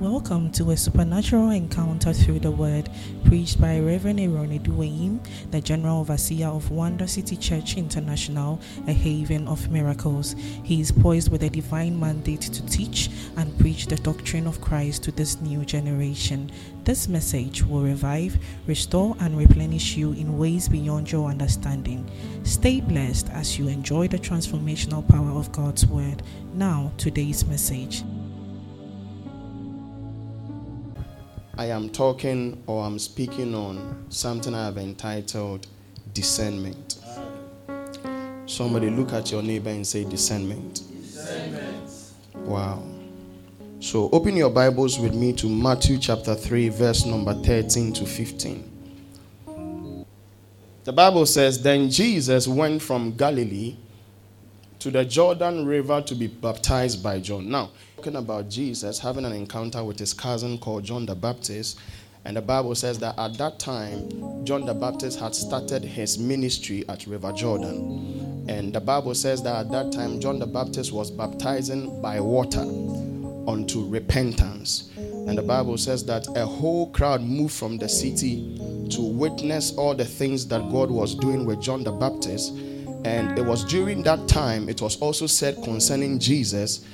Welcome to a supernatural encounter through the word, preached by Reverend Aaron Adu Ayim, the General Overseer of Wonder City Church International, a haven of miracles. He is poised with a divine mandate to teach and preach the doctrine of Christ to this new generation. This message will revive, restore, and replenish you in ways beyond your understanding. Stay blessed as you enjoy the transformational power of God's word. Now, today's message. I am talking or I'm speaking on something I have entitled discernment. Somebody look at your neighbor and say discernment. discernment. Wow. So open your Bibles with me to Matthew chapter 3, verse number 13 to 15. The Bible says, Then Jesus went from Galilee to the Jordan River to be baptized by John. Now, talking about Jesus having an encounter with his cousin called John the Baptist. And the Bible says that at that time, John the Baptist had started his ministry at River Jordan. And the Bible says that at that time, John the Baptist was baptizing by water unto repentance. And the Bible says that a whole crowd moved from the city to witness all the things that God was doing with John the Baptist. And it was during that time, it was also said concerning Jesus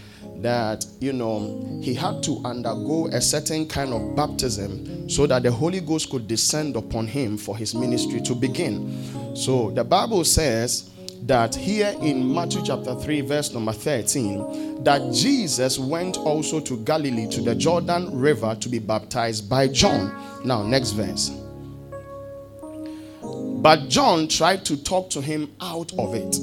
that you know he had to undergo a certain kind of baptism so that the holy ghost could descend upon him for his ministry to begin. So the bible says that here in matthew chapter 3 verse number 13 that jesus went also to galilee to the jordan river to be baptized by john. Now next verse. But john tried to talk to him out of it.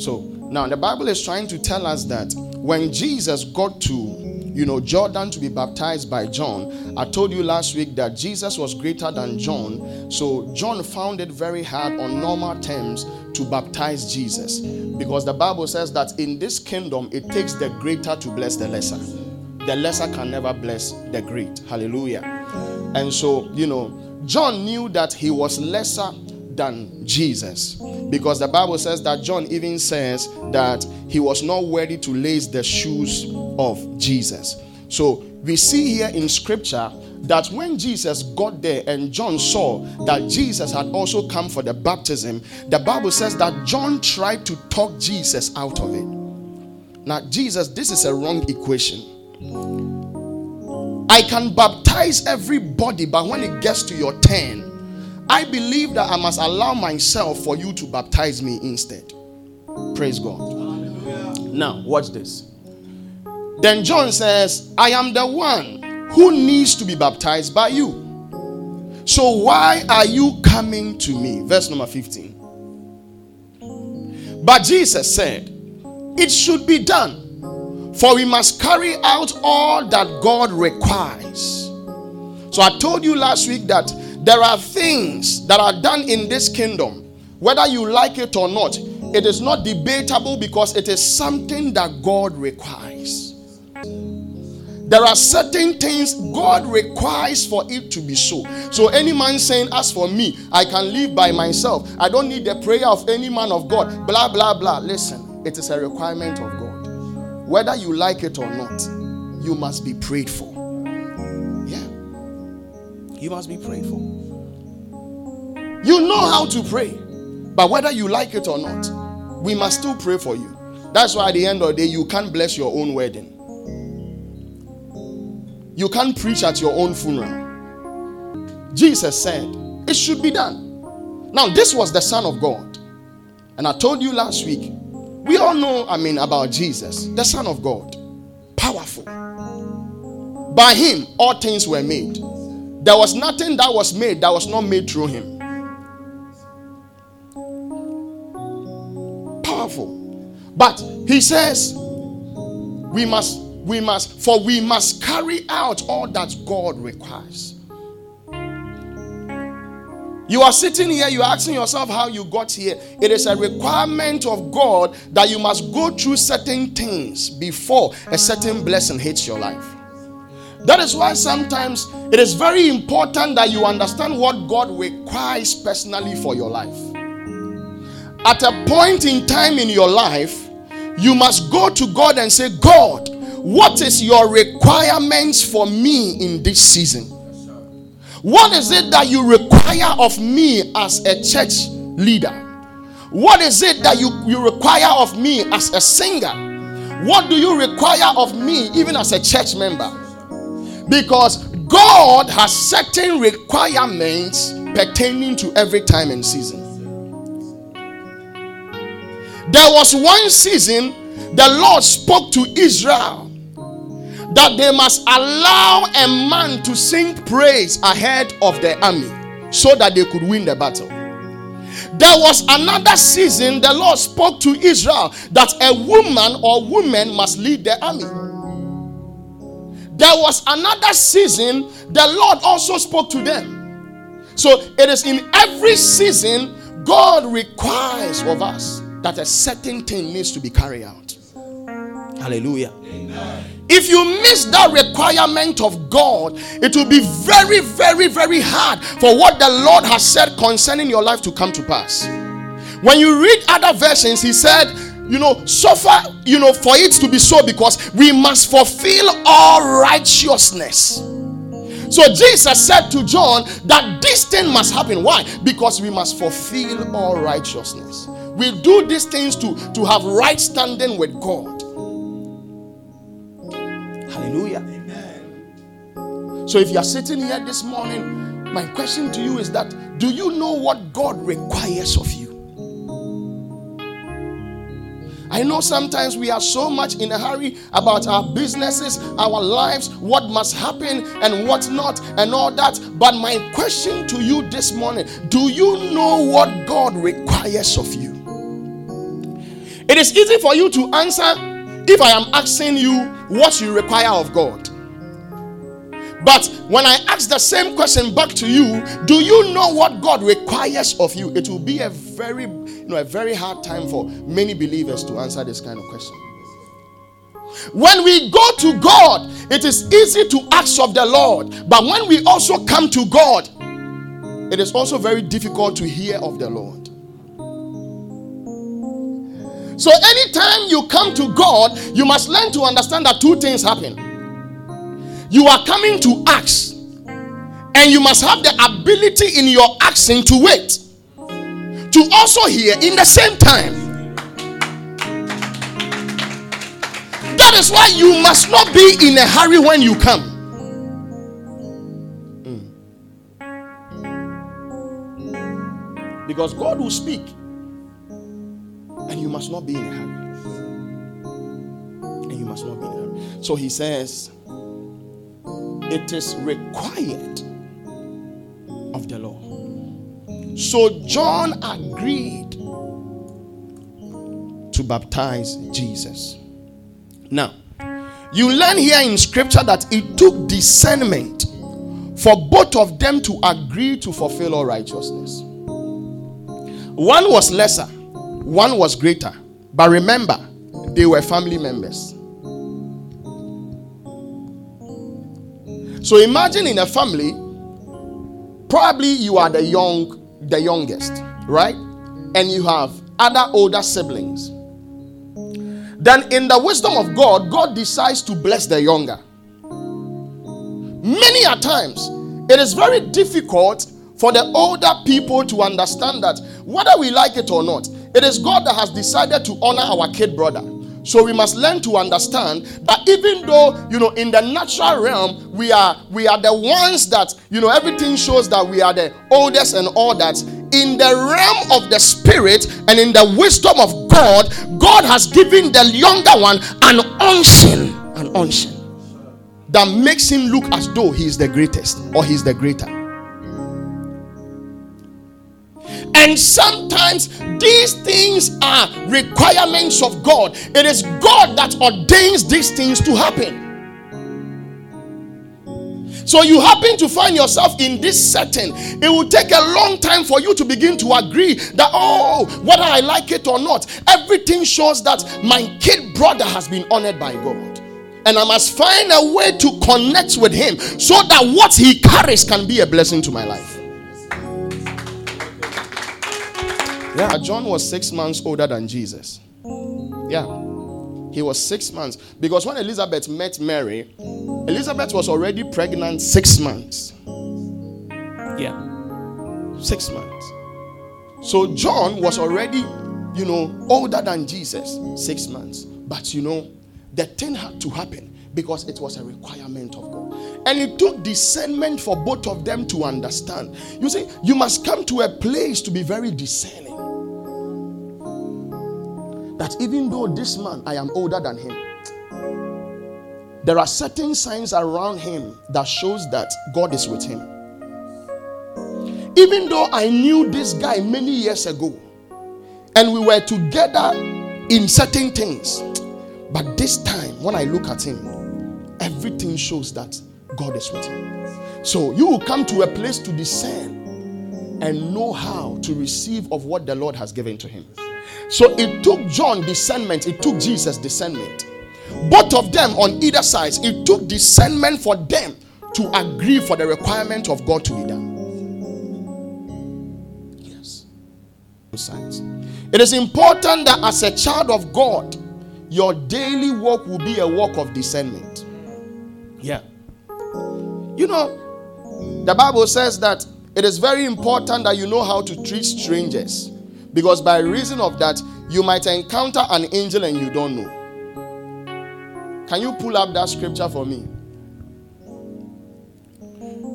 So now the bible is trying to tell us that when Jesus got to, you know, Jordan to be baptized by John, I told you last week that Jesus was greater than John. So John found it very hard on normal terms to baptize Jesus because the Bible says that in this kingdom it takes the greater to bless the lesser. The lesser can never bless the great. Hallelujah. And so, you know, John knew that he was lesser than Jesus. Because the Bible says that John even says that he was not worthy to lace the shoes of Jesus. So we see here in scripture that when Jesus got there and John saw that Jesus had also come for the baptism, the Bible says that John tried to talk Jesus out of it. Now, Jesus, this is a wrong equation. I can baptize everybody, but when it gets to your turn, I believe that I must allow myself for you to baptize me instead. Praise God. Hallelujah. Now, watch this. Then John says, I am the one who needs to be baptized by you. So why are you coming to me? Verse number 15. But Jesus said, It should be done, for we must carry out all that God requires. So I told you last week that there are things that are done in this kingdom, whether you like it or not. It is not debatable because it is something that God requires. There are certain things God requires for it to be so. So, any man saying, As for me, I can live by myself, I don't need the prayer of any man of God, blah, blah, blah. Listen, it is a requirement of God. Whether you like it or not, you must be prayed for. You must be prayed for. You know how to pray, but whether you like it or not, we must still pray for you. That's why at the end of the day, you can't bless your own wedding. You can't preach at your own funeral. Jesus said, It should be done. Now, this was the Son of God. And I told you last week, we all know, I mean, about Jesus, the Son of God. Powerful. By him, all things were made. There was nothing that was made that was not made through him. Powerful. But he says, we must, we must, for we must carry out all that God requires. You are sitting here, you're asking yourself how you got here. It is a requirement of God that you must go through certain things before a certain blessing hits your life. That is why sometimes it is very important that you understand what God requires personally for your life. At a point in time in your life, you must go to God and say, God, what is your requirements for me in this season? What is it that you require of me as a church leader? What is it that you, you require of me as a singer? What do you require of me even as a church member? Because God has certain requirements pertaining to every time and season. There was one season the Lord spoke to Israel that they must allow a man to sing praise ahead of the army so that they could win the battle. There was another season the Lord spoke to Israel that a woman or women must lead the army. There was another season the Lord also spoke to them. So it is in every season God requires of us that a certain thing needs to be carried out. Hallelujah. Amen. If you miss that requirement of God, it will be very, very, very hard for what the Lord has said concerning your life to come to pass. When you read other versions, He said, you know, suffer, you know, for it to be so because we must fulfill all righteousness. So Jesus said to John that this thing must happen. Why? Because we must fulfill all righteousness. We do these things to, to have right standing with God. Hallelujah. Amen. So if you are sitting here this morning, my question to you is that do you know what God requires of you? I know sometimes we are so much in a hurry about our businesses, our lives, what must happen and what not, and all that. But my question to you this morning do you know what God requires of you? It is easy for you to answer if I am asking you what you require of God. But when I ask the same question back to you, do you know what God requires of you? It will be a very, you know, a very hard time for many believers to answer this kind of question. When we go to God, it is easy to ask of the Lord. But when we also come to God, it is also very difficult to hear of the Lord. So, anytime you come to God, you must learn to understand that two things happen. You are coming to ask, and you must have the ability in your asking to wait, to also hear in the same time. That is why you must not be in a hurry when you come. Because God will speak and you must not be in a hurry. And you must not be in a hurry. So he says, it is required of the law. So John agreed to baptize Jesus. Now, you learn here in scripture that it took discernment for both of them to agree to fulfill all righteousness. One was lesser, one was greater. But remember, they were family members. So imagine in a family, probably you are the young, the youngest, right? And you have other older siblings. Then in the wisdom of God, God decides to bless the younger. Many a times, it is very difficult for the older people to understand that whether we like it or not, it is God that has decided to honor our kid brother. So we must learn to understand that even though you know in the natural realm we are we are the ones that you know everything shows that we are the oldest and all that in the realm of the spirit and in the wisdom of God God has given the younger one an unction an unction that makes him look as though he is the greatest or he's the greater And sometimes these things are requirements of God. It is God that ordains these things to happen. So you happen to find yourself in this setting. It will take a long time for you to begin to agree that, oh, whether I like it or not, everything shows that my kid brother has been honored by God. And I must find a way to connect with him so that what he carries can be a blessing to my life. Yeah, John was six months older than Jesus. Yeah. He was six months. Because when Elizabeth met Mary, Elizabeth was already pregnant six months. Yeah. Six months. So John was already, you know, older than Jesus, six months. But you know, the thing had to happen because it was a requirement of God. And it took discernment for both of them to understand. You see, you must come to a place to be very discerning. That even though this man, I am older than him, there are certain signs around him that shows that God is with him. Even though I knew this guy many years ago, and we were together in certain things, but this time when I look at him, everything shows that God is with him. So you will come to a place to discern and know how to receive of what the Lord has given to him. So it took John discernment, it took Jesus discernment. Both of them on either side, it took discernment for them to agree for the requirement of God to be done. Yes. Sides. It is important that as a child of God, your daily walk will be a walk of discernment. Yeah. You know, the Bible says that it is very important that you know how to treat strangers because by reason of that, you might encounter an angel and you don't know. Can you pull up that scripture for me?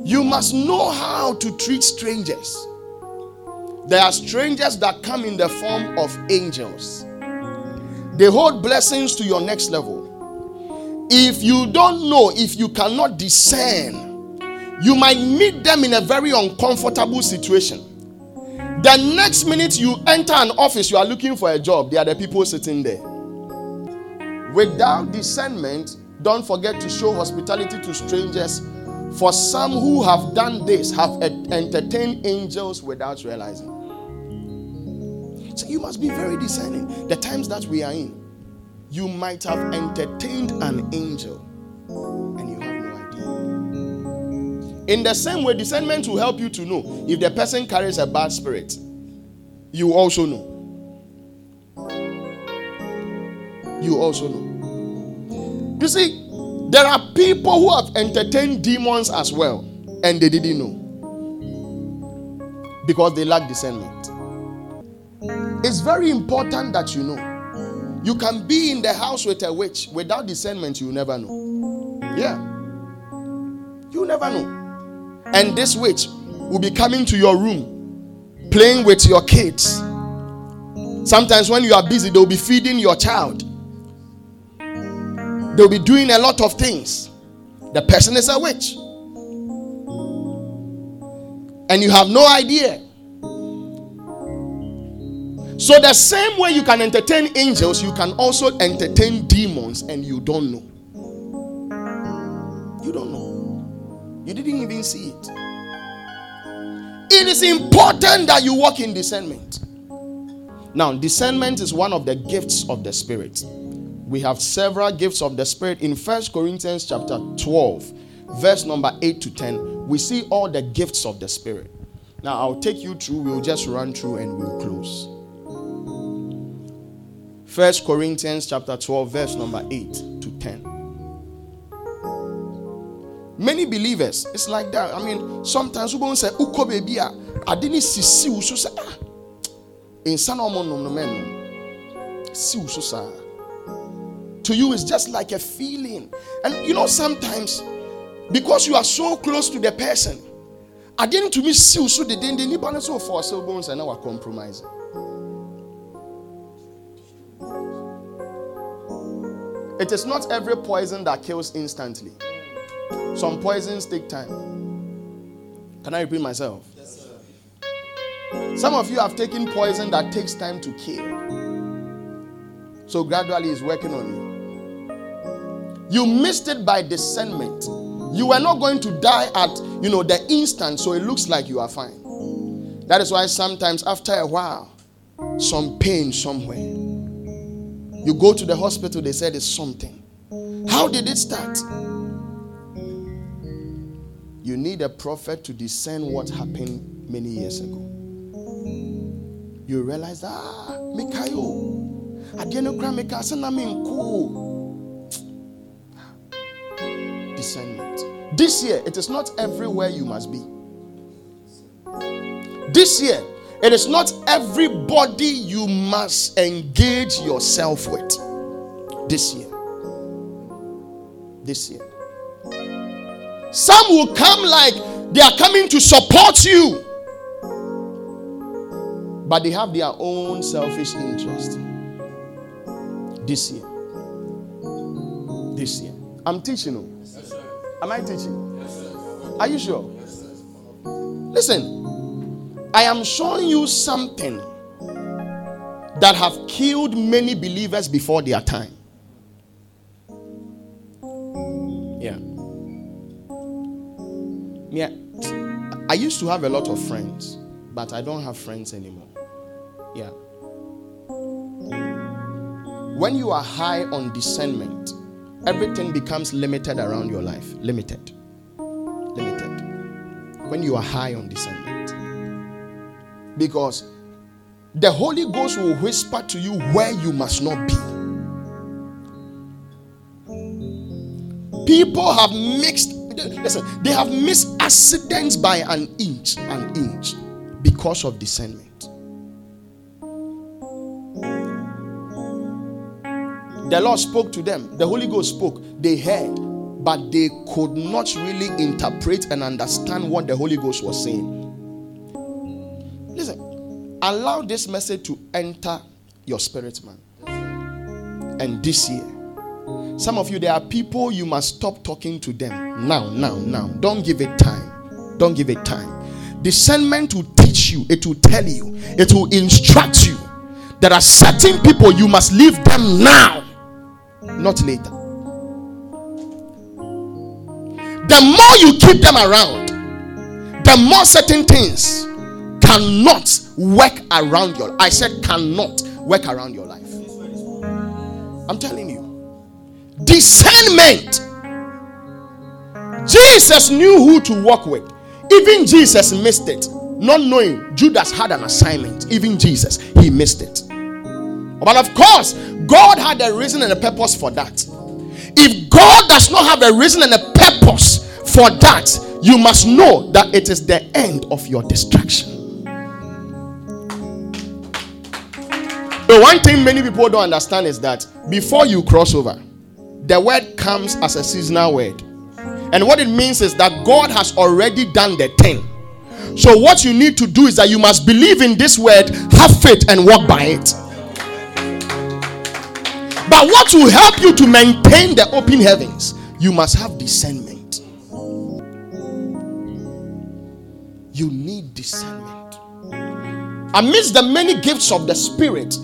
You must know how to treat strangers. There are strangers that come in the form of angels. They hold blessings to your next level. If you don't know, if you cannot discern, you might meet them in a very uncomfortable situation. The next minute you enter an office, you are looking for a job, there are the people sitting there. Without discernment, don't forget to show hospitality to strangers. For some who have done this have entertained angels without realizing. So you must be very discerning. The times that we are in, you might have entertained an angel in the same way, discernment will help you to know if the person carries a bad spirit. You also know. You also know. You see, there are people who have entertained demons as well, and they didn't know because they lack discernment. It's very important that you know. You can be in the house with a witch without discernment, you never know. Yeah. You never know. And this witch will be coming to your room, playing with your kids. Sometimes when you are busy, they'll be feeding your child. They'll be doing a lot of things. The person is a witch. And you have no idea. So, the same way you can entertain angels, you can also entertain demons, and you don't know. You don't know. You didn't even see it. It is important that you walk in discernment. Now, discernment is one of the gifts of the Spirit. We have several gifts of the Spirit in First Corinthians chapter 12, verse number 8 to 10. We see all the gifts of the Spirit. Now, I'll take you through, we'll just run through and we'll close. First Corinthians chapter 12, verse number 8 Many believers, it's like that. I mean, sometimes we say, Uko baby, I didn't see see so say, ah, in. See so To you, it's just like a feeling. And you know, sometimes because you are so close to the person, I didn't to me see so the day the so for so bones and now compromising. It is not every poison that kills instantly. Some poisons take time. Can I repeat myself? Yes, Some of you have taken poison that takes time to kill. So gradually it's working on you. You missed it by discernment. You were not going to die at you know the instant, so it looks like you are fine. That is why sometimes after a while, some pain somewhere. You go to the hospital, they said it's something. How did it start? You need a prophet to discern what happened many years ago. You realize, ah, Mikayo, menkoo discernment. This year it is not everywhere you must be. This year it is not everybody you must engage yourself with. This year. This year some will come like they are coming to support you but they have their own selfish interest. This year. This year. I'm teaching you. Yes, Am I teaching? Yes, Are you sure? Yes, Listen, I am showing you something that have killed many believers before their time. Yeah. I used to have a lot of friends, but I don't have friends anymore. Yeah. When you are high on discernment, everything becomes limited around your life. Limited. Limited. When you are high on discernment. Because the Holy Ghost will whisper to you where you must not be. People have mixed, listen, they have missed accidents by an inch, an inch because of discernment. The Lord spoke to them, the Holy Ghost spoke. They heard, but they could not really interpret and understand what the Holy Ghost was saying. Listen, allow this message to enter your spirit, man. And this year, some of you, there are people you must stop talking to them now, now, now. Don't give it time. Don't give it time. Discernment will teach you, it will tell you, it will instruct you. There are certain people you must leave them now not later. The more you keep them around, the more certain things cannot work around your I said cannot work around your life. I'm telling you. Discernment. Jesus knew who to work with. Even Jesus missed it. Not knowing Judas had an assignment. Even Jesus, he missed it. But of course, God had a reason and a purpose for that. If God does not have a reason and a purpose for that, you must know that it is the end of your destruction. The one thing many people don't understand is that before you cross over, the word comes as a seasonal word. And what it means is that God has already done the thing. So, what you need to do is that you must believe in this word, have faith, and walk by it. But what will help you to maintain the open heavens? You must have discernment. You need discernment. Amidst the many gifts of the Spirit,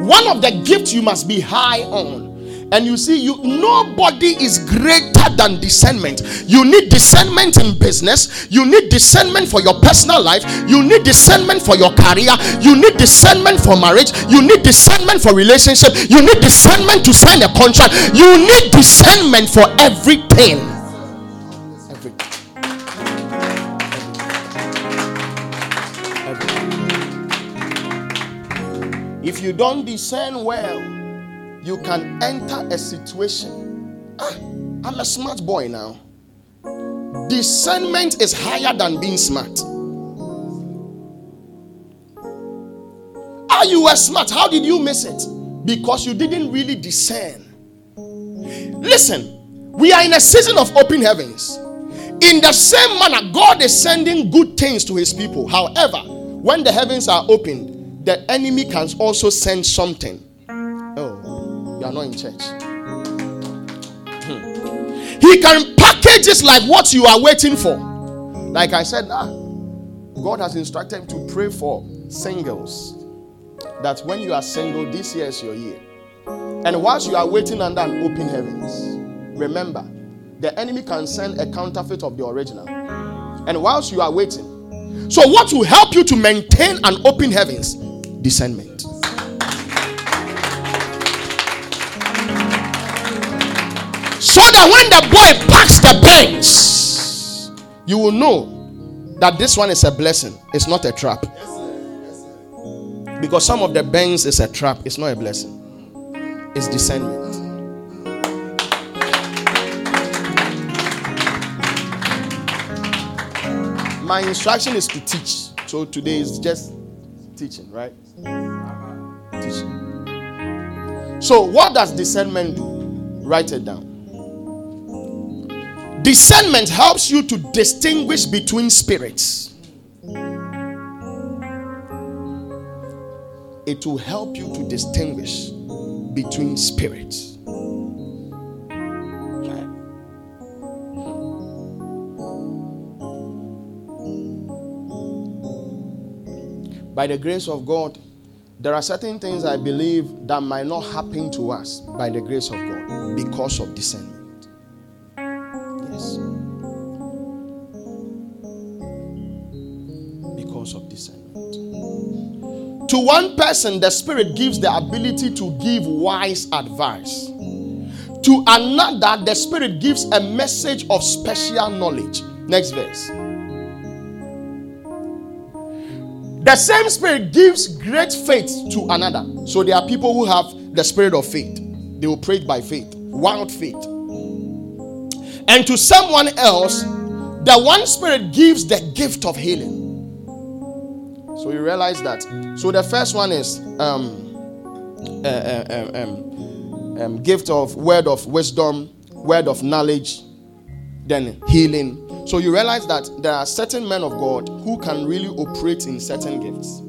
one of the gifts you must be high on and you see, you nobody is greater than discernment. You need discernment in business, you need discernment for your personal life, you need discernment for your career, you need discernment for marriage, you need discernment for relationship, you need discernment to sign a contract, you need discernment for everything. If you don't discern well, you can enter a situation. Ah, I'm a smart boy now. Discernment is higher than being smart. Are you were smart? How did you miss it? Because you didn't really discern. Listen, we are in a season of open heavens. In the same manner, God is sending good things to his people. However, when the heavens are opened, the enemy can also send something are not in church. Hmm. He can package it like what you are waiting for. Like I said, ah, God has instructed him to pray for singles. That when you are single, this year is your year. And whilst you are waiting under an open heavens, remember, the enemy can send a counterfeit of the original. And whilst you are waiting, so what will help you to maintain an open heavens? Discernment. So that when the boy packs the bench, you will know that this one is a blessing, it's not a trap. Because some of the bends is a trap, it's not a blessing, it's discernment. My instruction is to teach. So today is just teaching, right? Teaching. So, what does discernment do? Write it down. Discernment helps you to distinguish between spirits. It will help you to distinguish between spirits. By the grace of God, there are certain things I believe that might not happen to us by the grace of God because of discernment. To one person, the Spirit gives the ability to give wise advice. To another, the Spirit gives a message of special knowledge. Next verse. The same Spirit gives great faith to another. So there are people who have the Spirit of faith, they will pray by faith, wild faith. And to someone else, the one Spirit gives the gift of healing. So you realize that. So the first one is um, uh, uh, um, um, gift of word of wisdom, word of knowledge, then healing. So you realize that there are certain men of God who can really operate in certain gifts.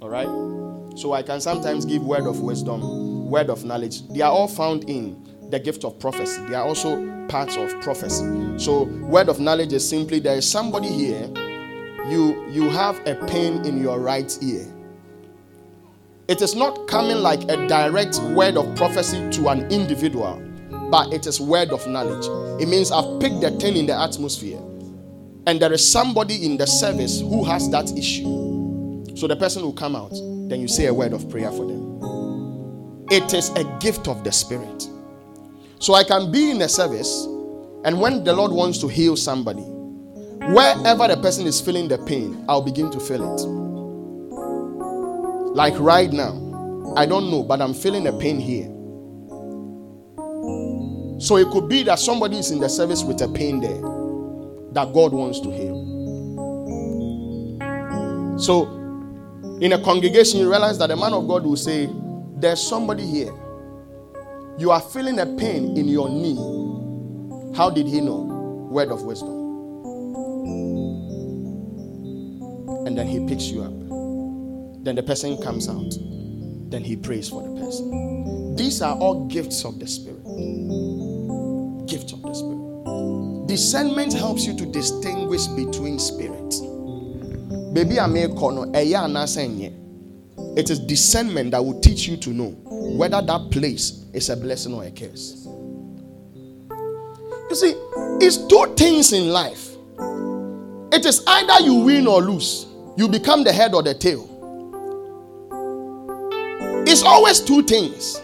All right. So I can sometimes give word of wisdom, word of knowledge. They are all found in the gift of prophecy. They are also parts of prophecy. So word of knowledge is simply there is somebody here you you have a pain in your right ear. It is not coming like a direct word of prophecy to an individual but it is word of knowledge. It means i've picked the thing in the atmosphere and there is somebody in the service who has that issue. So the person will come out then you say a word of prayer for them. It is a gift of the spirit so i can be in a service and when the lord wants to heal somebody Wherever the person is feeling the pain, I'll begin to feel it. Like right now, I don't know, but I'm feeling a pain here. So it could be that somebody is in the service with a pain there that God wants to heal. So in a congregation, you realize that the man of God will say, There's somebody here. You are feeling a pain in your knee. How did he know? Word of wisdom. and then he picks you up. Then the person comes out. Then he prays for the person. These are all gifts of the Spirit. Gifts of the Spirit. Discernment helps you to distinguish between spirits. Baby, I may call It is discernment that will teach you to know whether that place is a blessing or a curse. You see, it's two things in life. It is either you win or lose you become the head or the tail. It's always two things.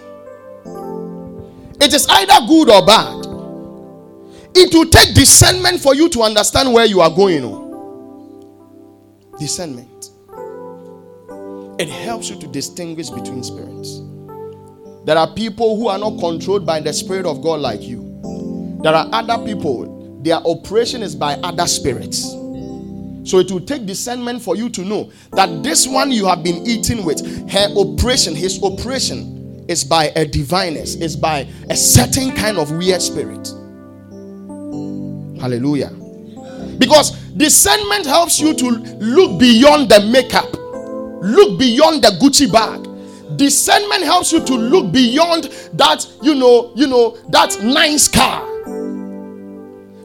It is either good or bad. It will take discernment for you to understand where you are going. Oh. Discernment. It helps you to distinguish between spirits. There are people who are not controlled by the Spirit of God like you. There are other people, their operation is by other spirits. So it will take discernment for you to know that this one you have been eating with, her operation, his operation is by a divineness, is by a certain kind of weird spirit. Hallelujah. Because discernment helps you to look beyond the makeup, look beyond the Gucci bag. Discernment helps you to look beyond that, you know, you know, that nice car.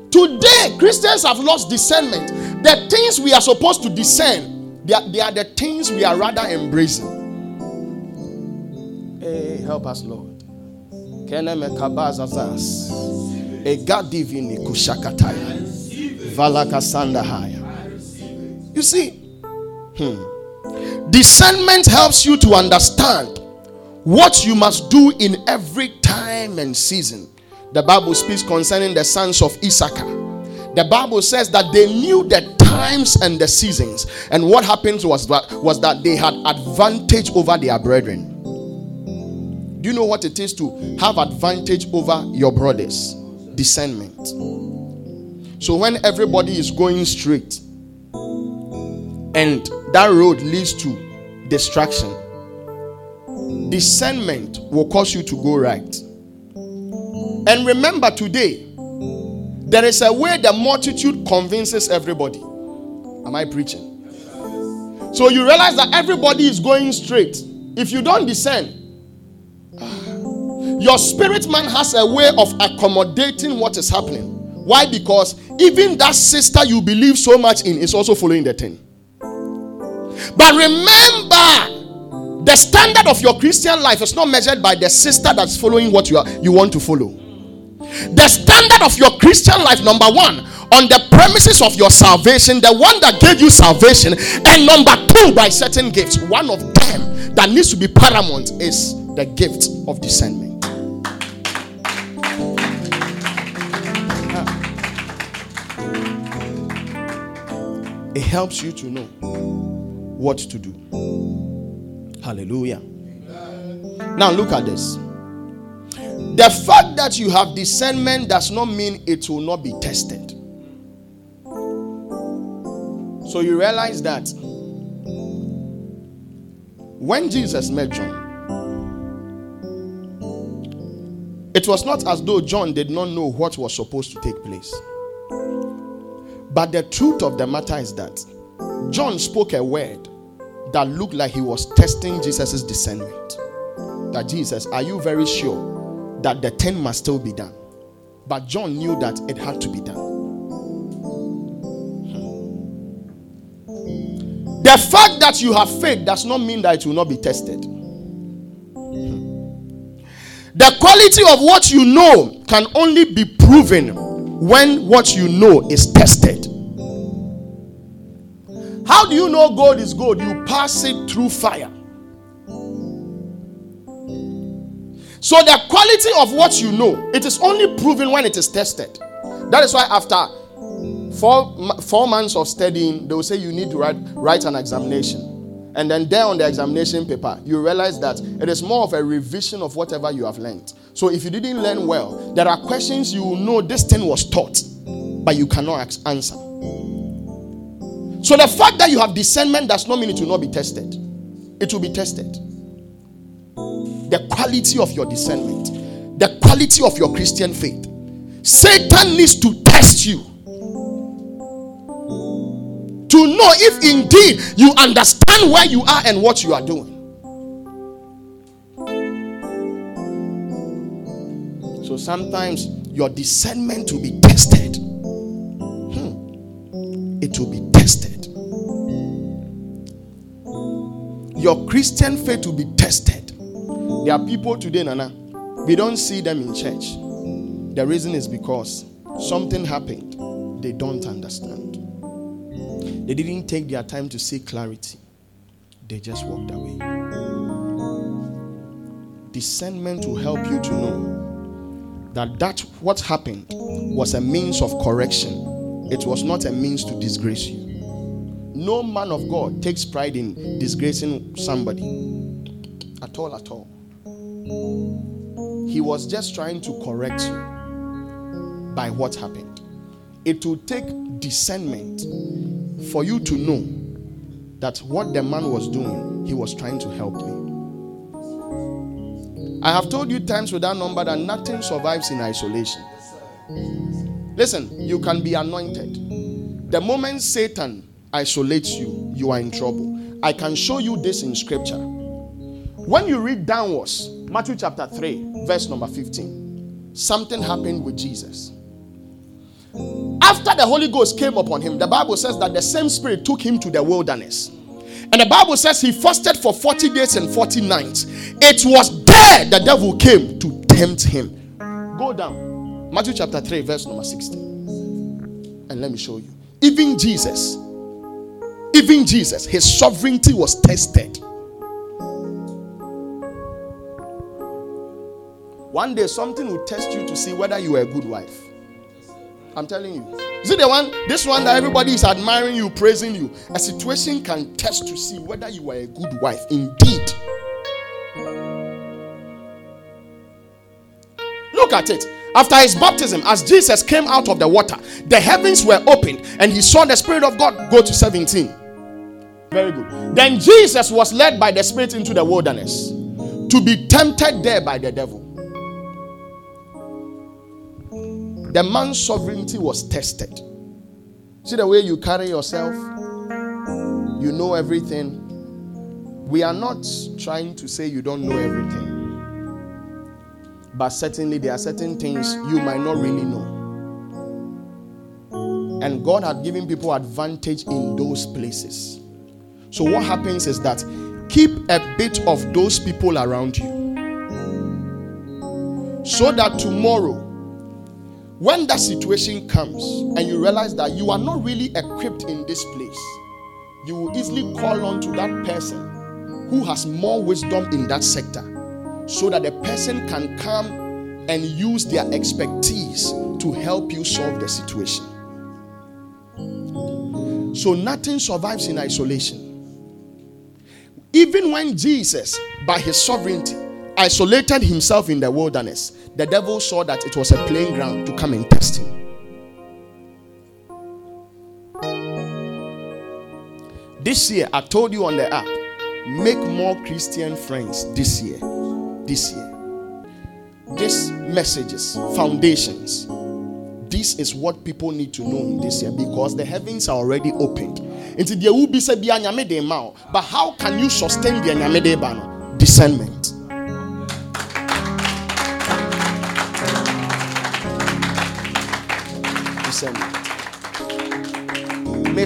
Today, Christians have lost discernment the things we are supposed to discern, they are, they are the things we are rather embracing. Hey, help us, Lord. You see, hmm. Discernment helps you to understand what you must do in every time and season. The Bible speaks concerning the sons of Issachar. The Bible says that they knew the times and the seasons. And what happened was that was that they had advantage over their brethren. Do you know what it is to have advantage over your brothers? Discernment. So when everybody is going straight and that road leads to destruction. discernment will cause you to go right. And remember today, there is a way the multitude convinces everybody. Am I preaching? So you realize that everybody is going straight. If you don't discern, ah, your spirit man has a way of accommodating what is happening. Why? Because even that sister you believe so much in is also following the thing. But remember, the standard of your Christian life is not measured by the sister that's following what you, are, you want to follow. The standard of your Christian life, number one, on the premises of your salvation, the one that gave you salvation, and number two, by certain gifts. One of them that needs to be paramount is the gift of discernment. It helps you to know what to do. Hallelujah. Now, look at this. The fact that you have discernment does not mean it will not be tested. So you realize that when Jesus met John, it was not as though John did not know what was supposed to take place. But the truth of the matter is that John spoke a word that looked like he was testing Jesus' discernment. That Jesus, are you very sure that the ten must still be done? But John knew that it had to be done. The fact that you have faith does not mean that it will not be tested. The quality of what you know can only be proven when what you know is tested. How do you know gold is gold? You pass it through fire. So the quality of what you know, it is only proven when it is tested. That is why after four, four months of studying, they will say you need to write, write an examination. And then there on the examination paper, you realize that it is more of a revision of whatever you have learned. So if you didn't learn well, there are questions you know this thing was taught, but you cannot answer. So the fact that you have discernment does not mean it will not be tested. It will be tested. The quality of your discernment, the quality of your Christian faith. Satan needs to test you to know if indeed you understand where you are and what you are doing. So sometimes your discernment will be tested. Hmm. It will be Your Christian faith will be tested. There are people today, Nana, we don't see them in church. The reason is because something happened they don't understand. They didn't take their time to seek clarity, they just walked away. Discernment will help you to know that that what happened was a means of correction. It was not a means to disgrace you. No man of God takes pride in disgracing somebody at all, at all. He was just trying to correct you by what happened. It will take discernment for you to know that what the man was doing, he was trying to help me. I have told you times without number that nothing survives in isolation. Listen, you can be anointed. The moment Satan isolates you, you are in trouble. I can show you this in scripture. When you read downwards, Matthew chapter 3, verse number 15, something happened with Jesus. After the Holy Ghost came upon him, the Bible says that the same Spirit took him to the wilderness. And the Bible says he fasted for 40 days and 40 nights. It was there the devil came to tempt him. Go down. Matthew chapter 3, verse number 16. And let me show you. Even Jesus, even Jesus, his sovereignty was tested. One day, something will test you to see whether you are a good wife. I'm telling you. Is it the one, this one that everybody is admiring you, praising you? A situation can test to see whether you are a good wife. Indeed. Look at it. After his baptism, as Jesus came out of the water, the heavens were opened and he saw the Spirit of God go to 17. Very good. Then Jesus was led by the Spirit into the wilderness to be tempted there by the devil. The man's sovereignty was tested. See the way you carry yourself? You know everything. We are not trying to say you don't know everything. But certainly, there are certain things you might not really know. And God had given people advantage in those places. So, what happens is that keep a bit of those people around you so that tomorrow, when that situation comes and you realize that you are not really equipped in this place, you will easily call on to that person who has more wisdom in that sector so that the person can come and use their expertise to help you solve the situation. So nothing survives in isolation. Even when Jesus, by his sovereignty, isolated himself in the wilderness, the devil saw that it was a playing ground to come and test him. This year, I told you on the app, make more Christian friends this year. This year. These messages, foundations. This is what people need to know in this year because the heavens are already opened nti deɛ wobi sɛ bia nyame de ma wo. But how can you sustain deɛ nyame de ba discernment. Discernment.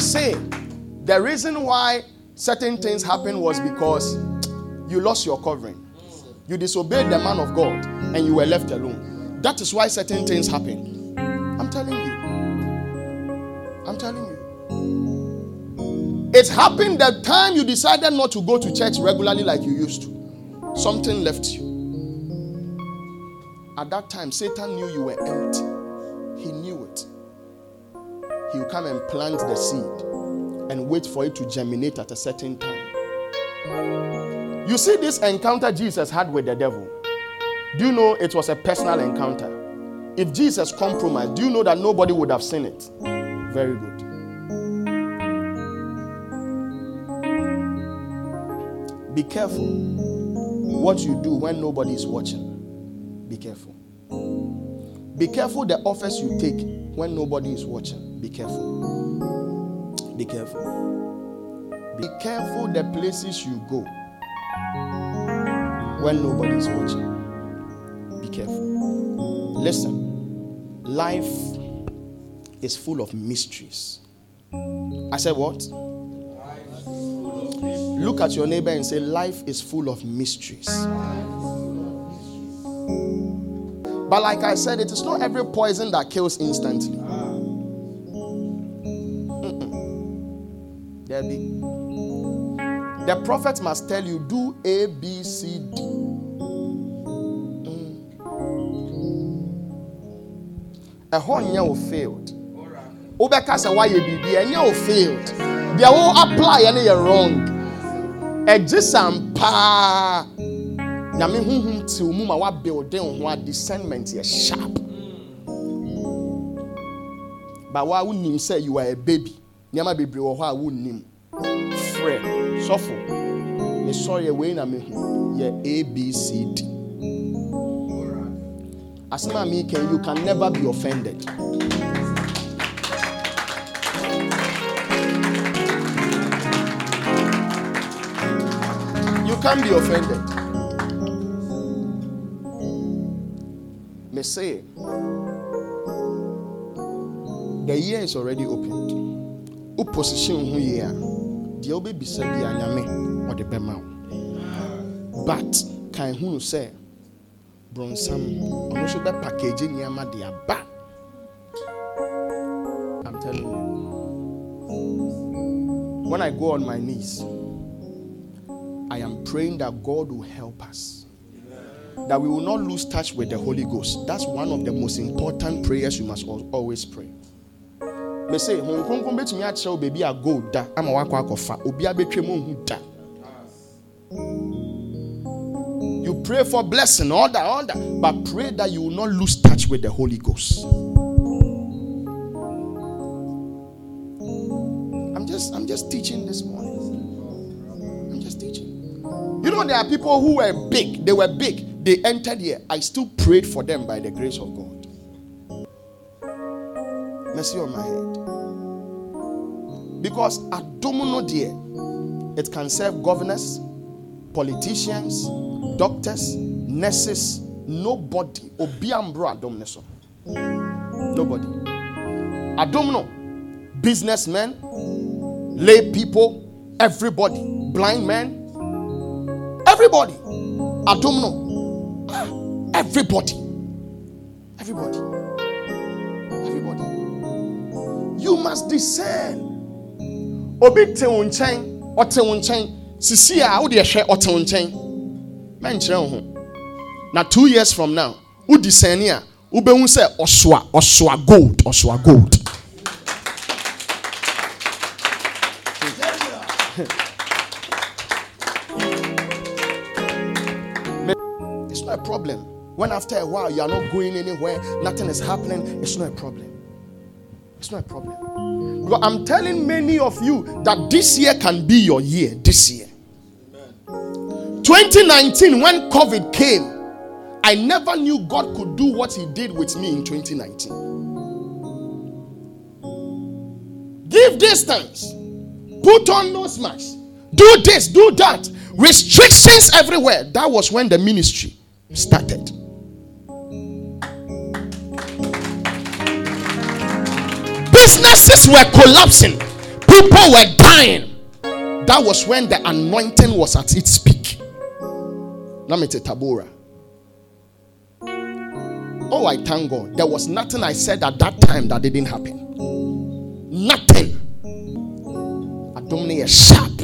Say the reason why certain things happened was because you lost your covering. You disobeyed the man of god and you were left alone. That is why certain things happened i'm telling you. I'm telling you it happened the time you decided not to go to church regularly like you used to. Something left you. At that time, Satan knew you were empty. He knew it. He will come and plant the seed and wait for it to germinate at a certain time. You see, this encounter Jesus had with the devil. Do you know it was a personal encounter? If Jesus compromised, do you know that nobody would have seen it? Very good. Be careful what you do when nobody is watching. Be careful. Be careful the offers you take when nobody is watching. Be careful. Be careful. Be careful the places you go when nobody is watching. Be careful. Listen, life is full of mysteries. I said what? Look at your neighbor and say, Life is full of mysteries. But like I said, it is not every poison that kills instantly. Be. The prophet must tell you, do A, B, C, D. A whole year failed. Obeka say why you be and you failed. They will apply and you're wrong. Ɛgye sam paa nyame honhom te wo mu ma woabuilden wo ho a discernment yɛ sharp. Ba woa wonim sɛ you are a baby. Nneɛma bebree wɔ hɔ a wonnim frɛ sɔfo ne sɔreɛ wei na mehu yɛ abcd asɛm a mekan you can never be offended. Can't be offended. Say the year is already opened. Who position who ye are? The obe bisa bi anyame or the bema. But kan hu say bronsam ono so be package nneɛma de aba. I'm telling you. When I go on my knees, praying that God will help us. That we will not lose touch with the Holy Ghost. That's one of the most important prayers you must always pray. a gold da da you pray for blessing all that all that but pray that you will not lose touch with the holy ghost i'm just i'm just teaching this morning know there are people who were big. They were big. They entered here. I still prayed for them by the grace of god. Mercy on my head. Because adomo dear it can serve governors politicians doctors nurses. Nobody. Obiambro adom so. Nobody. Adom businessmen lay people everybody. Blind men everybody. Adom ah, everybody. Everybody. Everybody. You must discern. Obi te wo nkyɛn ɔte wo nkyɛn. Sisi a wode ɛhwɛ ɔte wo nkyɛn. Mɛnkyerɛ wo ho. Na two years from now wodi sɛne a wobɛhu sɛ ɔsoa ɔsoa gold ɔsoa gold not a problem when after a while you are not going anywhere nothing is happening it's not a problem it's not a problem. I'm telling many of you that this year can be your year. This year. Amen. 2019, when COVID came, I never knew God could do what He did with me in 2019. Give distance, put on nose masks, do this, do that, restrictions everywhere. That was when the ministry started. Businesses were collapsing, people were dying. That was when the anointing was at its peak. Namete Tabora. Oh, I thank God. There was nothing I said at that time that didn't happen. Nothing. I don't need a sharp.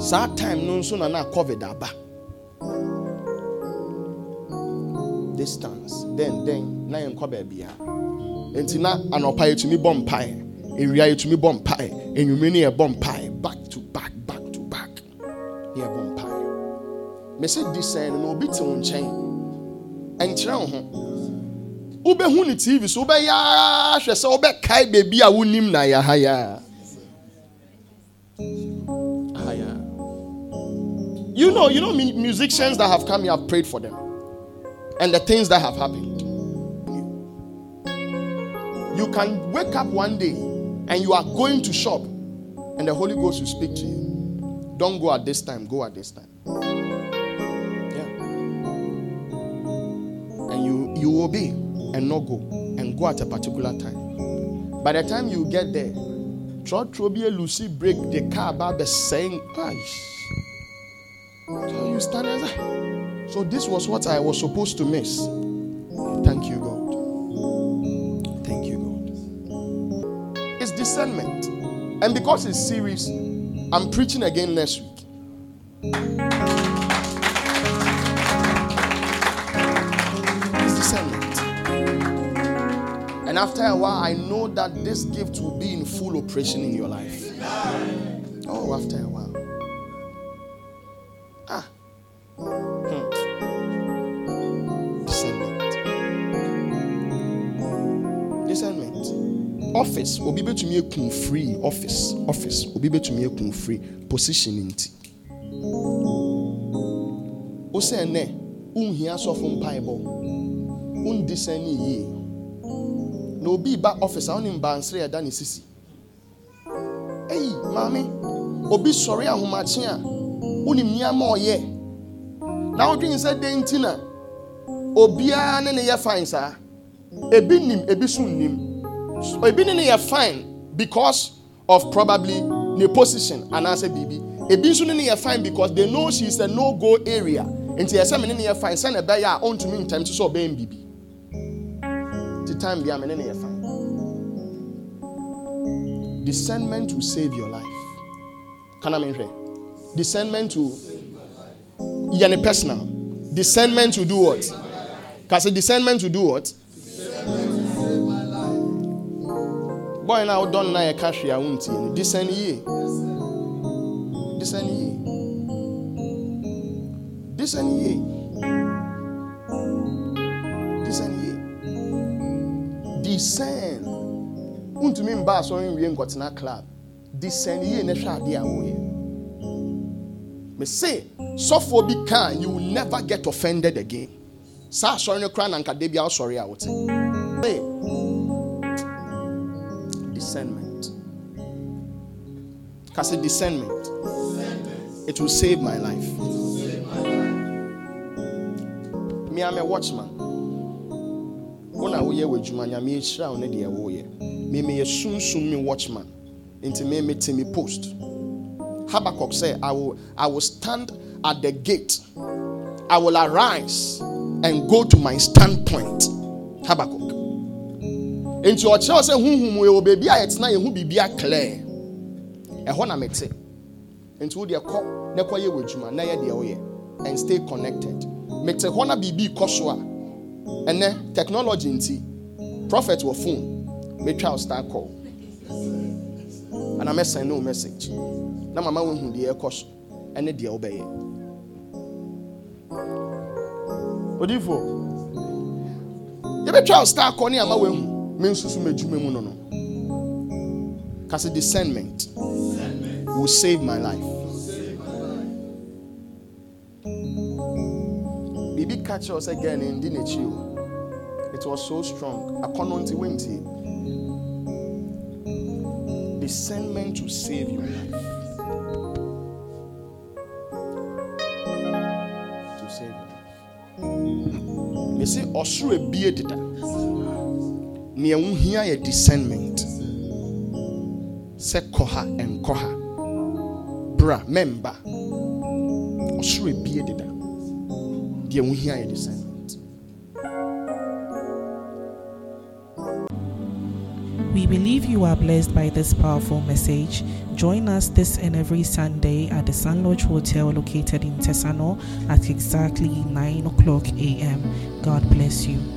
Sad time no soon na COVID aba. Distance. Then then na yen baby nti na anɔpa yɛtumi bɔ mpae ewia yɛtumi bɔ mpae enyimire ne yɛbɔ mpae back to back back to back ne yɛbɔ mpae. Mesi disɛn no na obi te wo nkyɛn. Ɛnkyerɛ wo ho. Wobɛhu ne tv so wobɛyɛ ahwɛ sɛ wobɛkae beebi a wonim na yɛ ahaya ahaya you know you know musicians that have come here have prayed for them and the things that have happened you can wake up one day and you are going to shop and the Holy Ghost will speak to you. Don't go at this time, go at this time. Yeah. And you you obey and not go and go at a particular time. By the time you get there, Trotrobia Lucy break the car about the saying, So you stand there. So this was what I was supposed to miss. Thank you, God. Thank you, God. It's discernment. And because it's serious, I'm preaching again next week. It's discernment. And after a while, I know that this gift will be in full operation in your life. Oh, after a while. Office obi betumi ekun free office office obi betumi ekun free position nti. Wosɛ nnɛ wonhia sɔfo mpaebɔ wondi sɛn ne yie na obi ba office a wonim bansere ɛda sisi. Eyi maame obi sɔre ahomakye a wonim nneɛma ɔyɛ na wodwene sɛ den nti na obiara ne ne yɛ fine saa ebi nim ebi so nnim ebi ne ne yɛ fine because of probably ne position anaasɛ biribi. Ebi nso ne ne yɛ fine because they know she is a no go area. Nti ɛsɛ me ne ne yɛ fine sɛ na ɛbɛyɛ a ɔntumi ntɛm to sɛ ɔbɛn biribi. Ti time bi a me ne ne yɛ fine. Discernment will save your life. Kana me nhwɛ discernment will yɛ ne personal. Discernment will do what? Kasi discernment will do what. Boy na wodɔ no na yɛka hwee a wontie no. Disɛn yie. Disɛn yie. Disɛn yie. Disɛn yie. Wontumi mba asɔre nwie nkɔtena club. Disɛn yie na hwɛ adeɛ a woyɛ. Mese sɔfoɔ bi kaa you will never get offended again. Saa asɔre no koraa na nkada bi a wosɔre a wote Say, discernment. Discernment it will save my life. Me am a watchman. When I wo na woyɛ w'adwuma nyame ahyira wo ne deɛ woyɛ me meyɛ sunsum me watchman. Nti me mete me post. Habakkuk said, I will, I will stand at the gate. I will arise and go to my standpoint. Habakkuk. Nti ɔkyerɛw sɛ huhum yɛ wɔ baabi a yɛtena yɛn ho biribi aclear. Ɛhɔ na mete. Nti wo deɛ kɔ na kɔyɛ wɔ adwuma na yɛ deɛ woyɛ and stay connected. Mete hɔ na biribi kɔ so a ɛnɛ technology nti prophet wɔ phone metwa wo star call ana mɛsɛn no message na mama wohu deɛ ɛkɔ so ɛne deɛ wobɛyɛ odifoɔ yɛbɛtwa wo star kɔ ne ama woahu me nsusu m'adwuma mu no no. Ka sɛ discernment will save my life. Biribi kyerɛ wo sɛ gɛ ne ndi it was so strong. Akɔnnɔ nti woantie discernment to save your life. To save your life. Mesi ɔsoro ebie deda nea ɛho hia yɛ discernment sɛ kɔ ha nkɔ ha bra mɛmba ɔsoro ebie deda deɛ ɛho hia yɛ discernment We believe you are blessed by this powerful message. Join us this and every Sunday at the Sun Lodge Hotel located in Tesano at exactly 9 o'clock a.m. God bless you.